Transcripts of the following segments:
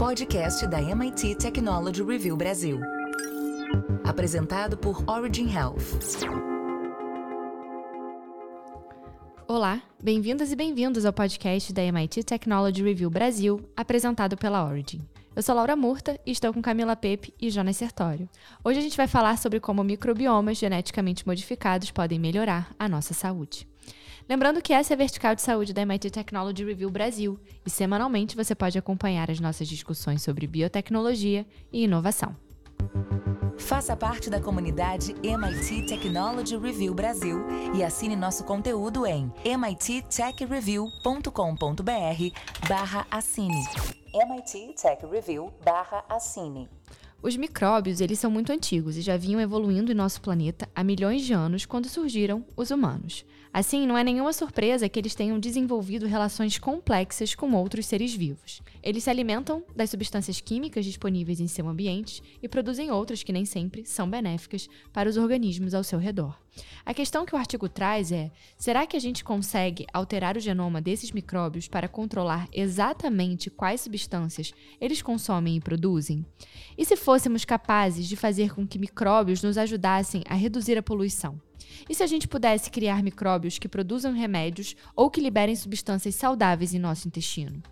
podcast da MIT Technology Review Brasil. Apresentado por Origin Health. Olá, bem-vindas e bem-vindos ao podcast da MIT Technology Review Brasil, apresentado pela Origin. Eu sou Laura Murta e estou com Camila Pepe e Jonas Sertório. Hoje a gente vai falar sobre como microbiomas geneticamente modificados podem melhorar a nossa saúde. Lembrando que essa é a vertical de saúde da MIT Technology Review Brasil e semanalmente você pode acompanhar as nossas discussões sobre biotecnologia e inovação. Faça parte da comunidade MIT Technology Review Brasil e assine nosso conteúdo em mittechreview.com.br barra assine. MIT Tech Review barra assine. Os micróbios, eles são muito antigos e já vinham evoluindo em nosso planeta há milhões de anos quando surgiram os humanos. Assim, não é nenhuma surpresa que eles tenham desenvolvido relações complexas com outros seres vivos. Eles se alimentam das substâncias químicas disponíveis em seu ambiente e produzem outras que nem sempre são benéficas para os organismos ao seu redor. A questão que o artigo traz é: será que a gente consegue alterar o genoma desses micróbios para controlar exatamente quais substâncias eles consomem e produzem? E se fôssemos capazes de fazer com que micróbios nos ajudassem a reduzir a poluição? E se a gente pudesse criar micróbios que produzam remédios ou que liberem substâncias saudáveis em nosso intestino?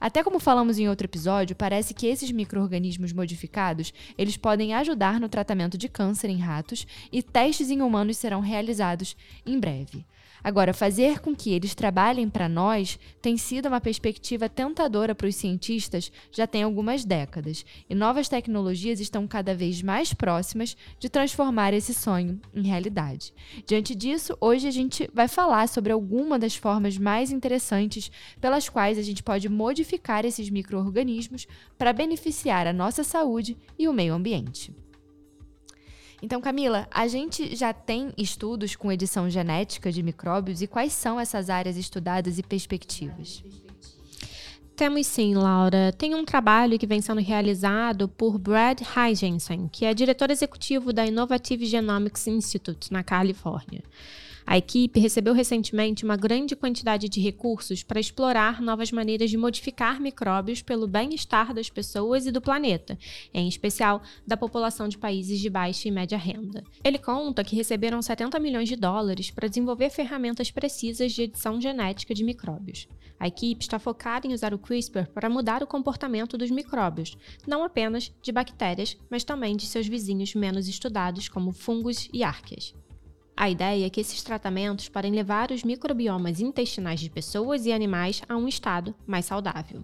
Até como falamos em outro episódio, parece que esses microorganismos modificados, eles podem ajudar no tratamento de câncer em ratos e testes em humanos serão realizados em breve. Agora, fazer com que eles trabalhem para nós tem sido uma perspectiva tentadora para os cientistas já tem algumas décadas, e novas tecnologias estão cada vez mais próximas de transformar esse sonho em realidade. Diante disso, hoje a gente vai falar sobre alguma das formas mais interessantes pelas quais a gente pode modificar esses micro-organismos para beneficiar a nossa saúde e o meio ambiente. Então, Camila, a gente já tem estudos com edição genética de micróbios e quais são essas áreas estudadas e perspectivas? Temos sim, Laura. Tem um trabalho que vem sendo realizado por Brad Hygensen, que é diretor executivo da Innovative Genomics Institute, na Califórnia. A equipe recebeu recentemente uma grande quantidade de recursos para explorar novas maneiras de modificar micróbios pelo bem-estar das pessoas e do planeta, em especial da população de países de baixa e média renda. Ele conta que receberam 70 milhões de dólares para desenvolver ferramentas precisas de edição genética de micróbios. A equipe está focada em usar o CRISPR para mudar o comportamento dos micróbios, não apenas de bactérias, mas também de seus vizinhos menos estudados, como fungos e árqueas. A ideia é que esses tratamentos podem levar os microbiomas intestinais de pessoas e animais a um estado mais saudável.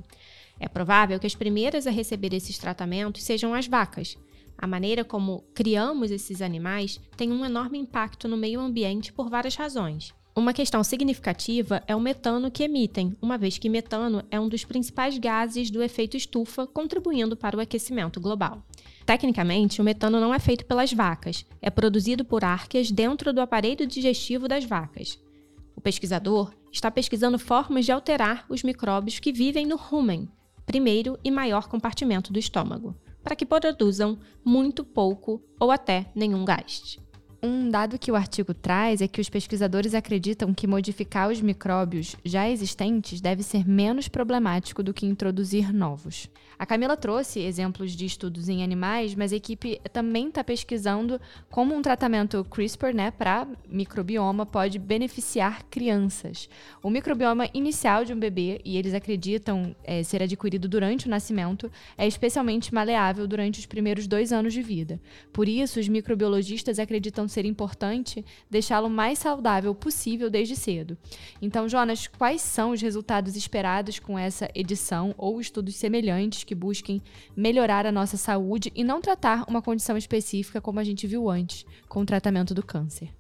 É provável que as primeiras a receber esses tratamentos sejam as vacas. A maneira como criamos esses animais tem um enorme impacto no meio ambiente por várias razões. Uma questão significativa é o metano que emitem, uma vez que metano é um dos principais gases do efeito estufa, contribuindo para o aquecimento global. Tecnicamente, o metano não é feito pelas vacas, é produzido por árqueas dentro do aparelho digestivo das vacas. O pesquisador está pesquisando formas de alterar os micróbios que vivem no rumen, primeiro e maior compartimento do estômago, para que produzam muito pouco ou até nenhum gás. Um dado que o artigo traz é que os pesquisadores acreditam que modificar os micróbios já existentes deve ser menos problemático do que introduzir novos. A Camila trouxe exemplos de estudos em animais, mas a equipe também está pesquisando como um tratamento CRISPR né, para microbioma pode beneficiar crianças. O microbioma inicial de um bebê, e eles acreditam é, ser adquirido durante o nascimento, é especialmente maleável durante os primeiros dois anos de vida. Por isso, os microbiologistas acreditam ser importante deixá-lo mais saudável possível desde cedo. Então, Jonas, quais são os resultados esperados com essa edição ou estudos semelhantes que busquem melhorar a nossa saúde e não tratar uma condição específica como a gente viu antes, com o tratamento do câncer?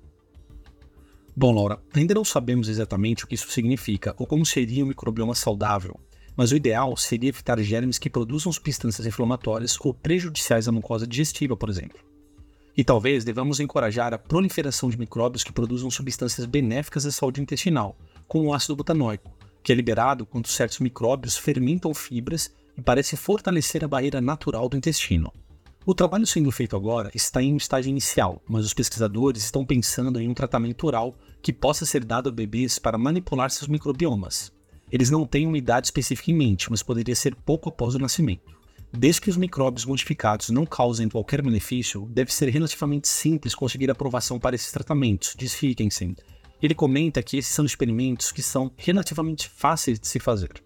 Bom, Laura, ainda não sabemos exatamente o que isso significa ou como seria um microbioma saudável, mas o ideal seria evitar germes que produzam substâncias inflamatórias ou prejudiciais à mucosa digestiva, por exemplo. E talvez devamos encorajar a proliferação de micróbios que produzam substâncias benéficas à saúde intestinal, como o ácido butanóico, que é liberado quando certos micróbios fermentam fibras e parece fortalecer a barreira natural do intestino. O trabalho sendo feito agora está em um estágio inicial, mas os pesquisadores estão pensando em um tratamento oral que possa ser dado a bebês para manipular seus microbiomas. Eles não têm uma idade específica em mente, mas poderia ser pouco após o nascimento. Desde que os micróbios modificados não causem qualquer benefício, deve ser relativamente simples conseguir aprovação para esses tratamentos, diz Hickensen. Ele comenta que esses são experimentos que são relativamente fáceis de se fazer.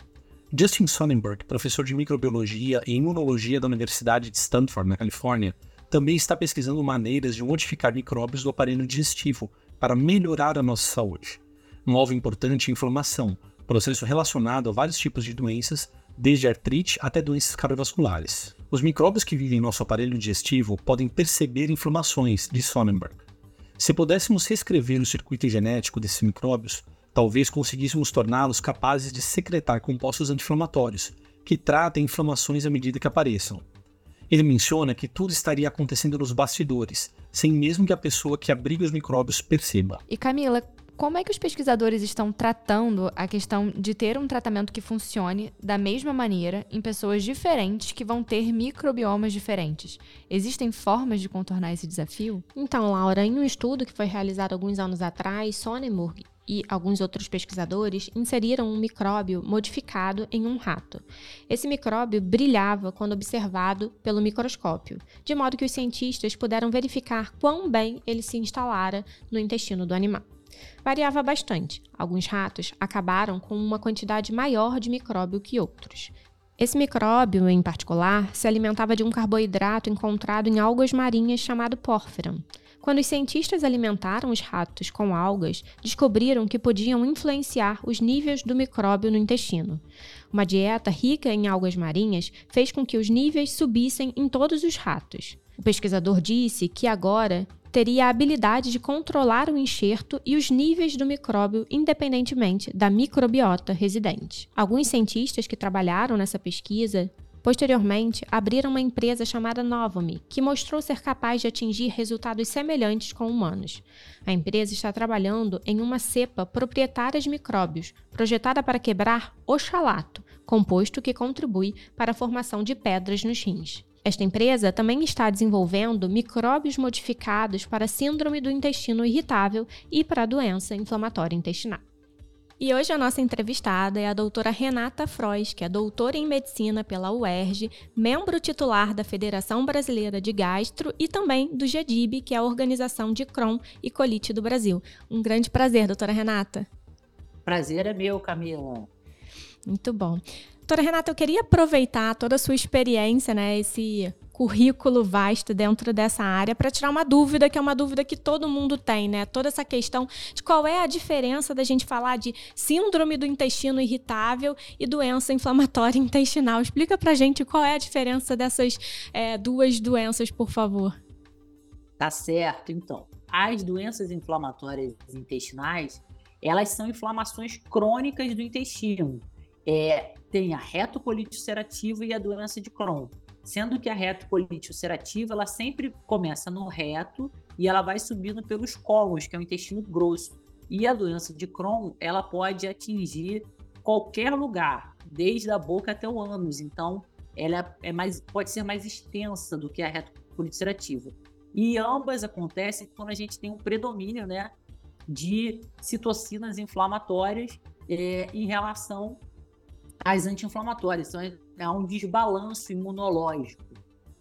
Justin Sonnenberg, professor de microbiologia e imunologia da Universidade de Stanford, na Califórnia, também está pesquisando maneiras de modificar micróbios do aparelho digestivo para melhorar a nossa saúde. Um alvo importante é a inflamação, processo relacionado a vários tipos de doenças, desde artrite até doenças cardiovasculares. Os micróbios que vivem em nosso aparelho digestivo podem perceber inflamações, diz Sonnenberg. Se pudéssemos reescrever o circuito genético desses micróbios, talvez conseguíssemos torná-los capazes de secretar compostos anti-inflamatórios, que tratem inflamações à medida que apareçam. Ele menciona que tudo estaria acontecendo nos bastidores, sem mesmo que a pessoa que abriga os micróbios perceba. E Camila, como é que os pesquisadores estão tratando a questão de ter um tratamento que funcione da mesma maneira em pessoas diferentes que vão ter microbiomas diferentes? Existem formas de contornar esse desafio? Então, Laura, em um estudo que foi realizado alguns anos atrás, Sonnenberg e alguns outros pesquisadores inseriram um micróbio modificado em um rato. Esse micróbio brilhava quando observado pelo microscópio, de modo que os cientistas puderam verificar quão bem ele se instalara no intestino do animal. Variava bastante. Alguns ratos acabaram com uma quantidade maior de micróbio que outros. Esse micróbio, em particular, se alimentava de um carboidrato encontrado em algas marinhas chamado pórfiram. Quando os cientistas alimentaram os ratos com algas, descobriram que podiam influenciar os níveis do micróbio no intestino. Uma dieta rica em algas marinhas fez com que os níveis subissem em todos os ratos. O pesquisador disse que agora teria a habilidade de controlar o enxerto e os níveis do micróbio independentemente da microbiota residente. Alguns cientistas que trabalharam nessa pesquisa Posteriormente, abriram uma empresa chamada Novomi, que mostrou ser capaz de atingir resultados semelhantes com humanos. A empresa está trabalhando em uma cepa proprietária de micróbios, projetada para quebrar oxalato, composto que contribui para a formação de pedras nos rins. Esta empresa também está desenvolvendo micróbios modificados para síndrome do intestino irritável e para a doença inflamatória intestinal. E hoje a nossa entrevistada é a doutora Renata Frois, que é doutora em medicina pela UERJ, membro titular da Federação Brasileira de Gastro e também do GEDIB, que é a organização de Crohn e colite do Brasil. Um grande prazer, doutora Renata. Prazer é meu, Camila. Muito bom. Doutora Renata, eu queria aproveitar toda a sua experiência, né, esse currículo vasto dentro dessa área para tirar uma dúvida, que é uma dúvida que todo mundo tem, né? Toda essa questão de qual é a diferença da gente falar de síndrome do intestino irritável e doença inflamatória intestinal. Explica pra gente qual é a diferença dessas é, duas doenças, por favor. Tá certo, então. As doenças inflamatórias intestinais, elas são inflamações crônicas do intestino. É, tem a retocolite ulcerativa e a doença de Crohn sendo que a retocolite ulcerativa ela sempre começa no reto e ela vai subindo pelos cólons, que é o intestino grosso. E a doença de Crohn, ela pode atingir qualquer lugar, desde a boca até o ânus. Então, ela é mais, pode ser mais extensa do que a retocolite ulcerativa. E ambas acontecem quando a gente tem um predomínio, né, de citocinas inflamatórias é, em relação às anti-inflamatórias. Então, há um desbalanço imunológico.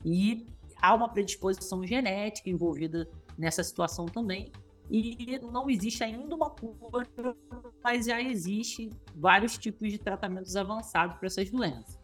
E há uma predisposição genética envolvida nessa situação também. E não existe ainda uma cura, mas já existe vários tipos de tratamentos avançados para essas doenças.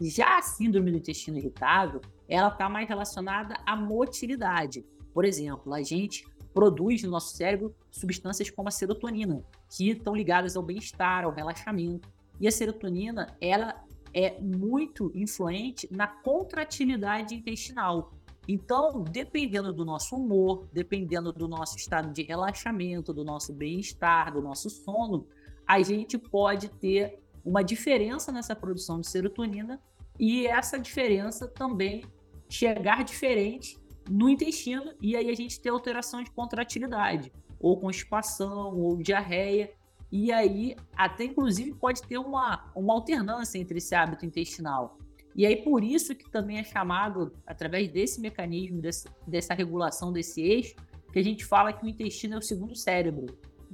Já a síndrome do intestino irritável, ela está mais relacionada à motilidade. Por exemplo, a gente produz no nosso cérebro substâncias como a serotonina, que estão ligadas ao bem-estar, ao relaxamento. E a serotonina, ela é muito influente na contratilidade intestinal. Então, dependendo do nosso humor, dependendo do nosso estado de relaxamento, do nosso bem-estar, do nosso sono, a gente pode ter uma diferença nessa produção de serotonina e essa diferença também chegar diferente no intestino e aí a gente ter alteração de contratilidade, ou constipação, ou diarreia, e aí, até inclusive, pode ter uma, uma alternância entre esse hábito intestinal. E aí, por isso que também é chamado, através desse mecanismo, desse, dessa regulação desse eixo, que a gente fala que o intestino é o segundo cérebro.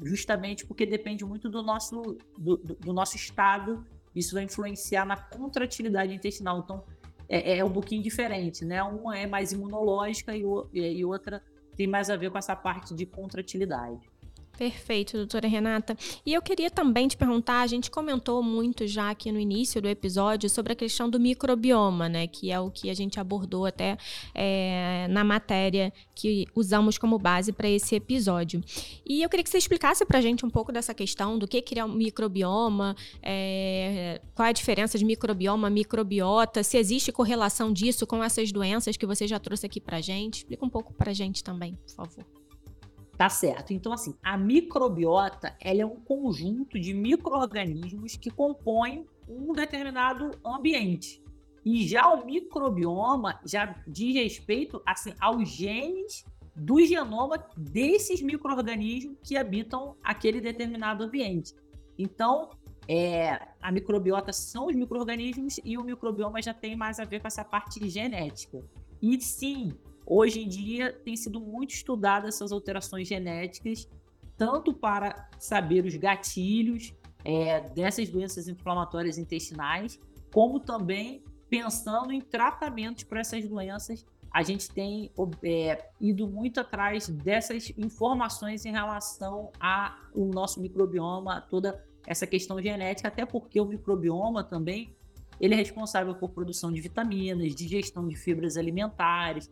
Justamente porque depende muito do nosso, do, do nosso estado. Isso vai influenciar na contratilidade intestinal. Então, é, é um pouquinho diferente, né? Uma é mais imunológica e, e outra tem mais a ver com essa parte de contratilidade. Perfeito, doutora Renata. E eu queria também te perguntar, a gente comentou muito já aqui no início do episódio sobre a questão do microbioma, né? Que é o que a gente abordou até é, na matéria que usamos como base para esse episódio. E eu queria que você explicasse para a gente um pouco dessa questão do que, que é o microbioma, é, qual é a diferença de microbioma, microbiota, se existe correlação disso com essas doenças que você já trouxe aqui para gente. Explica um pouco para a gente também, por favor. Tá certo. Então, assim, a microbiota ela é um conjunto de micro-organismos que compõem um determinado ambiente. E já o microbioma já diz respeito assim, aos genes do genoma desses micro-organismos que habitam aquele determinado ambiente. Então, é, a microbiota são os micro-organismos e o microbioma já tem mais a ver com essa parte genética. E sim, Hoje em dia tem sido muito estudado essas alterações genéticas, tanto para saber os gatilhos é, dessas doenças inflamatórias intestinais, como também pensando em tratamentos para essas doenças. A gente tem é, ido muito atrás dessas informações em relação ao nosso microbioma, toda essa questão genética, até porque o microbioma também ele é responsável por produção de vitaminas, digestão de fibras alimentares,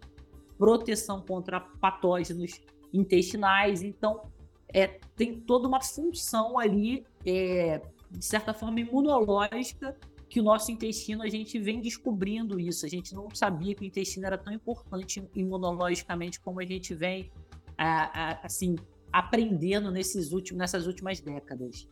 proteção contra patógenos intestinais. Então, é, tem toda uma função ali, é, de certa forma, imunológica, que o nosso intestino, a gente vem descobrindo isso. A gente não sabia que o intestino era tão importante imunologicamente como a gente vem, a, a, assim, aprendendo nesses últimos, nessas últimas décadas.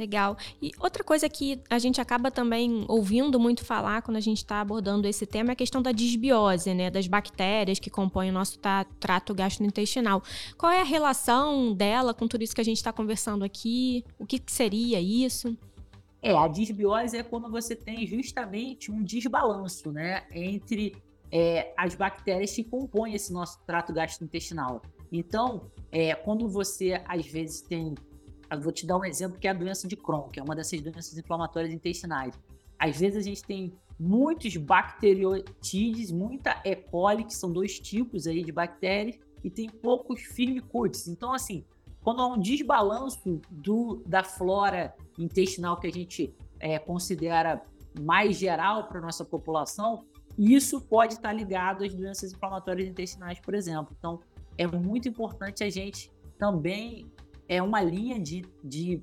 Legal. E outra coisa que a gente acaba também ouvindo muito falar quando a gente está abordando esse tema é a questão da disbiose, né? Das bactérias que compõem o nosso trato gastrointestinal. Qual é a relação dela com tudo isso que a gente está conversando aqui? O que, que seria isso? É, a disbiose é quando você tem justamente um desbalanço, né? Entre é, as bactérias que compõem esse nosso trato gastrointestinal. Então, é, quando você às vezes tem eu vou te dar um exemplo que é a doença de Crohn, que é uma dessas doenças inflamatórias intestinais. Às vezes a gente tem muitos bacteriotides, muita E. coli, que são dois tipos aí de bactérias, e tem poucos firmicutes. Então, assim, quando há um desbalanço do, da flora intestinal que a gente é, considera mais geral para nossa população, isso pode estar ligado às doenças inflamatórias intestinais, por exemplo. Então, é muito importante a gente também é uma linha de, de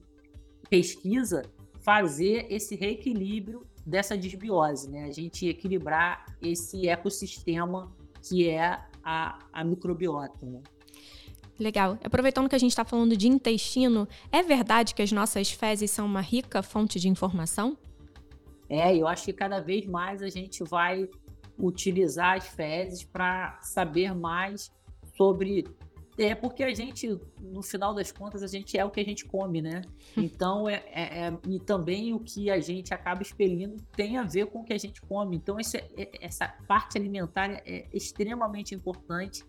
pesquisa fazer esse reequilíbrio dessa desbiose, né? A gente equilibrar esse ecossistema que é a, a microbiota. Né? Legal. Aproveitando que a gente está falando de intestino, é verdade que as nossas fezes são uma rica fonte de informação? É, eu acho que cada vez mais a gente vai utilizar as fezes para saber mais sobre é porque a gente, no final das contas, a gente é o que a gente come, né? Então, é, é, é e também o que a gente acaba expelindo tem a ver com o que a gente come. Então, esse, é, essa parte alimentar é extremamente importante.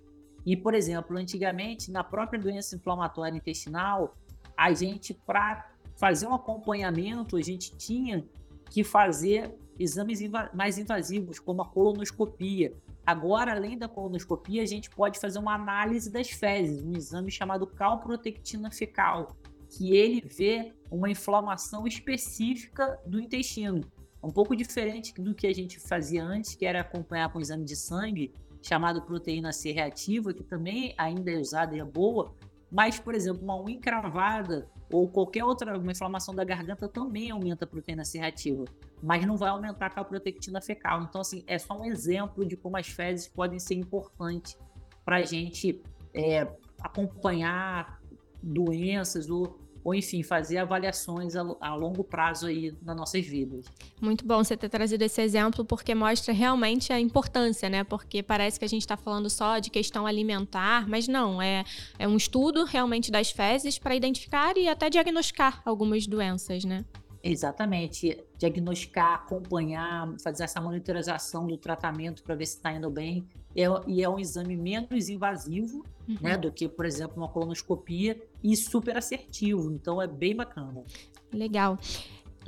E, por exemplo, antigamente, na própria doença inflamatória intestinal, a gente, para fazer um acompanhamento, a gente tinha que fazer exames mais invasivos, como a colonoscopia. Agora, além da colonoscopia, a gente pode fazer uma análise das fezes, um exame chamado calprotectina fecal, que ele vê uma inflamação específica do intestino. Um pouco diferente do que a gente fazia antes, que era acompanhar com um exame de sangue, chamado proteína C reativa, que também ainda é usada e é boa, mas, por exemplo, uma unha encravada ou qualquer outra uma inflamação da garganta também aumenta a proteína C reativa, mas não vai aumentar a calprotectina fecal. Então, assim, é só um exemplo de como as fezes podem ser importantes para a gente é, acompanhar doenças ou ou enfim, fazer avaliações a, a, longo prazo aí nas nossas vidas. Muito bom você ter trazido esse exemplo, porque mostra realmente a importância, né? Porque parece que a gente está falando só de questão alimentar, mas não, é, é um estudo realmente das fezes para identificar e até diagnosticar algumas doenças, né? Exatamente. Diagnosticar, acompanhar, fazer essa monitorização do tratamento para ver se está indo bem. É, e é um exame menos invasivo uhum. né, do que, por exemplo, uma colonoscopia e super assertivo. Então é bem bacana. Legal.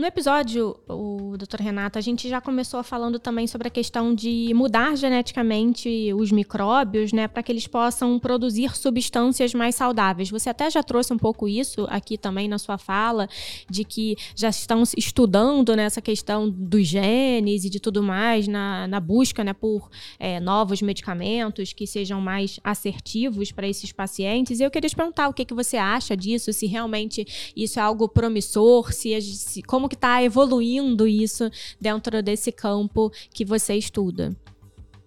No episódio, o doutor Renato, a gente já começou falando também sobre a questão de mudar geneticamente os micróbios, né, para que eles possam produzir substâncias mais saudáveis. Você até já trouxe um pouco isso aqui também na sua fala, de que já estão estudando nessa questão dos genes e de tudo mais, na, na busca né, por é, novos medicamentos que sejam mais assertivos para esses pacientes. E eu queria te perguntar o que, que você acha disso, se realmente isso é algo promissor, se, se como que está evoluindo isso dentro desse campo que você estuda?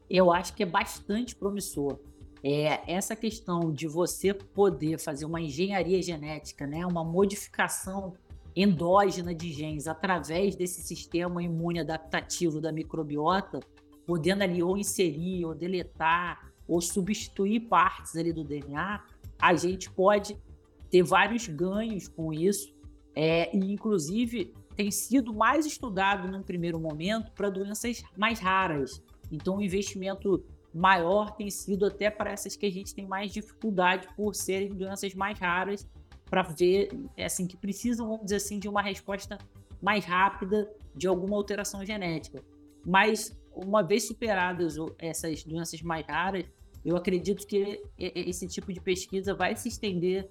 Eu acho que é bastante promissor. É, essa questão de você poder fazer uma engenharia genética, né, uma modificação endógena de genes através desse sistema imune adaptativo da microbiota, podendo ali ou inserir, ou deletar, ou substituir partes ali do DNA, a gente pode ter vários ganhos com isso. É, e inclusive tem sido mais estudado num primeiro momento para doenças mais raras. Então, o investimento maior tem sido até para essas que a gente tem mais dificuldade por serem doenças mais raras, para ver, é assim, que precisam, vamos dizer assim, de uma resposta mais rápida de alguma alteração genética. Mas, uma vez superadas essas doenças mais raras, eu acredito que esse tipo de pesquisa vai se estender,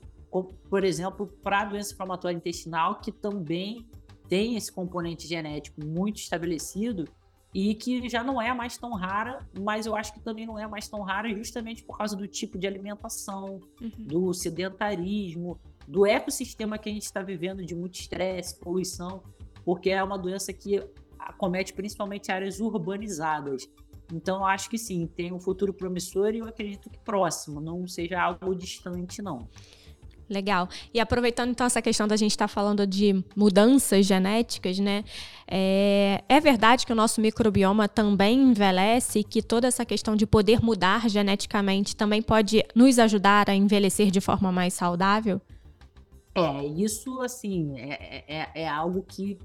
por exemplo, para a doença inflamatória intestinal, que também tem esse componente genético muito estabelecido e que já não é mais tão rara, mas eu acho que também não é mais tão rara justamente por causa do tipo de alimentação, uhum. do sedentarismo, do ecossistema que a gente está vivendo de muito estresse, poluição, porque é uma doença que acomete principalmente áreas urbanizadas. Então, eu acho que sim, tem um futuro promissor e eu acredito que próximo, não seja algo distante, não. Legal. E aproveitando então essa questão da gente estar tá falando de mudanças genéticas, né? É, é, verdade que o nosso microbioma também envelhece e que toda essa questão de poder mudar geneticamente também pode nos ajudar a envelhecer de forma mais saudável? É, isso assim é, é, é algo que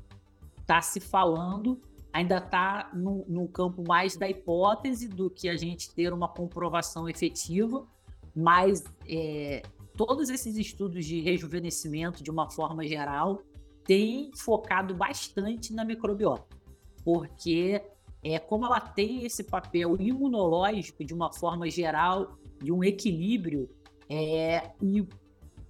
está se falando, ainda está no, no campo mais da hipótese do que a gente ter uma comprovação efetiva, mas é, todos esses estudos de rejuvenescimento, de uma forma geral, têm focado bastante na microbiota, porque é como ela tem esse papel imunológico de uma forma geral, de um equilíbrio, é, e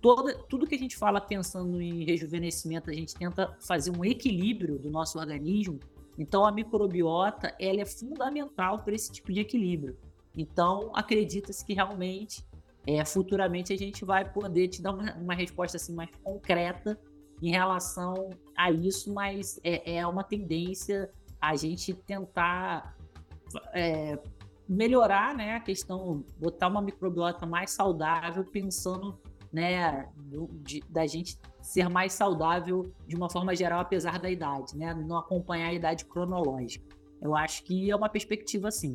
toda, tudo que a gente fala pensando em rejuvenescimento, a gente tenta fazer um equilíbrio do nosso organismo. Então, a microbiota ela é fundamental para esse tipo de equilíbrio. Então, acredita-se que realmente é, futuramente a gente vai poder te dar uma, uma, resposta assim mais concreta em relação a isso, mas é, é uma tendência a gente tentar é, melhorar né, a questão, botar uma microbiota mais saudável, pensando né, de, da gente ser mais saudável de uma forma geral, apesar da idade, né, não acompanhar a idade cronológica. Eu acho que é uma perspectiva assim.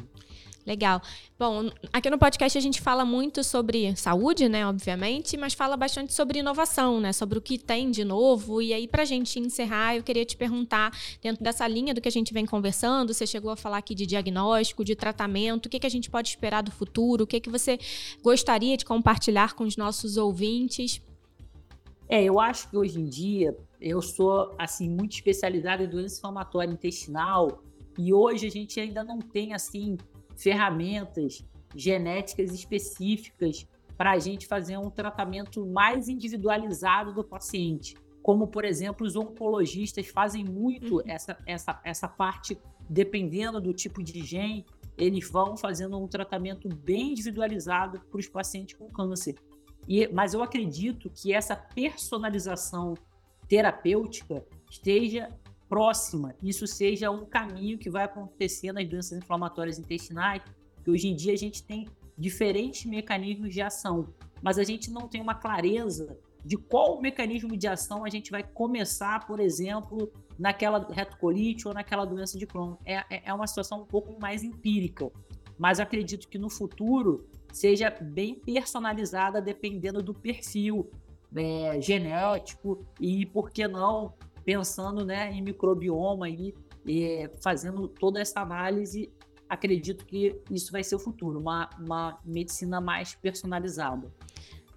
Legal. Bom, aqui no podcast a gente fala muito sobre saúde, né, obviamente, mas fala bastante sobre inovação, né, sobre o que tem de novo. E aí, para a gente encerrar, eu queria te perguntar, dentro dessa linha do que a gente vem conversando, você chegou a falar aqui de diagnóstico, de tratamento, o que, que a gente pode esperar do futuro, o que, que você gostaria de compartilhar com os nossos ouvintes? É, eu acho que hoje em dia eu sou assim muito especializado em doença inflamatória intestinal e hoje a gente ainda não tem assim ferramentas genéticas específicas para a gente fazer um tratamento mais individualizado do paciente. Como, por exemplo, os oncologistas fazem muito uhum. essa, essa, essa parte, dependendo do tipo de gene, eles vão fazendo um tratamento bem individualizado para os pacientes com câncer. E, mas eu acredito que essa personalização terapêutica esteja próxima, isso seja um caminho que vai acontecer nas doenças inflamatórias intestinais, que hoje em dia a gente tem diferentes mecanismos de ação, mas a gente não tem uma clareza de qual mecanismo de ação a gente vai começar, por exemplo, naquela retocolite ou naquela doença de Crohn. É, é, é uma situação um pouco mais empírica, mas acredito que no futuro seja bem personalizada dependendo do perfil é, genético e, por que não, pensando né, em microbioma e, e fazendo toda essa análise, acredito que isso vai ser o futuro, uma, uma medicina mais personalizada.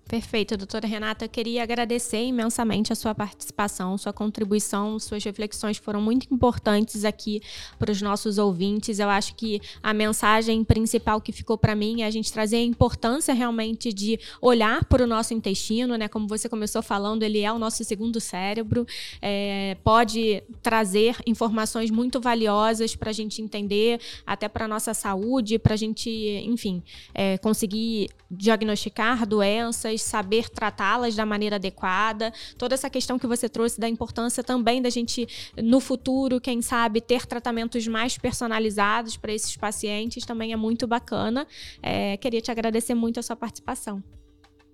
Perfeito, doutora Renata. Eu queria agradecer imensamente a sua participação, sua contribuição, suas reflexões foram muito importantes aqui para os nossos ouvintes. Eu acho que a mensagem principal que ficou para mim é a gente trazer a importância realmente de olhar para o nosso intestino, né? Como você começou falando, ele é o nosso segundo cérebro, é, pode trazer informações muito valiosas para a gente entender, até para a nossa saúde, para a gente, enfim, é, conseguir diagnosticar doenças, saber tratá-las da maneira adequada. Toda essa questão que você trouxe da importância também da gente, no futuro, quem sabe, ter tratamentos mais personalizados para esses pacientes também é muito bacana. É, queria te agradecer muito a sua participação.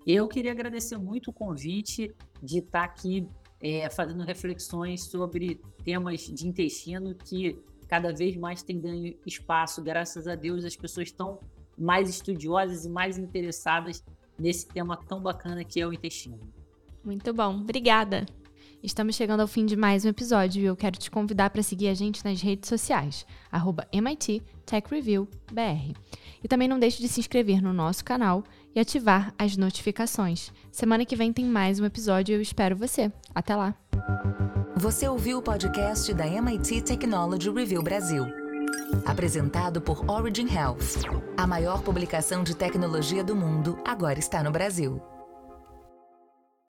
Eu queria agradecer muito o convite de estar aqui é, fazendo reflexões sobre temas de intestino que cada vez mais tem ganho espaço. Graças a Deus, as pessoas estão mais estudiosas e mais interessadas nesse tema tão bacana que é o intestino. Muito bom, obrigada. Estamos chegando ao fim de mais um episódio e eu quero te convidar para seguir a gente nas redes sociais, MIT Tech Review BR. E também não deixe de se inscrever no nosso canal e ativar as notificações. Semana que vem tem mais um episódio e eu espero você. Até lá! Você ouviu o podcast da MIT Technology Review Brasil. Apresentado por Origin Health. A maior publicação de tecnologia do mundo agora está no Brasil.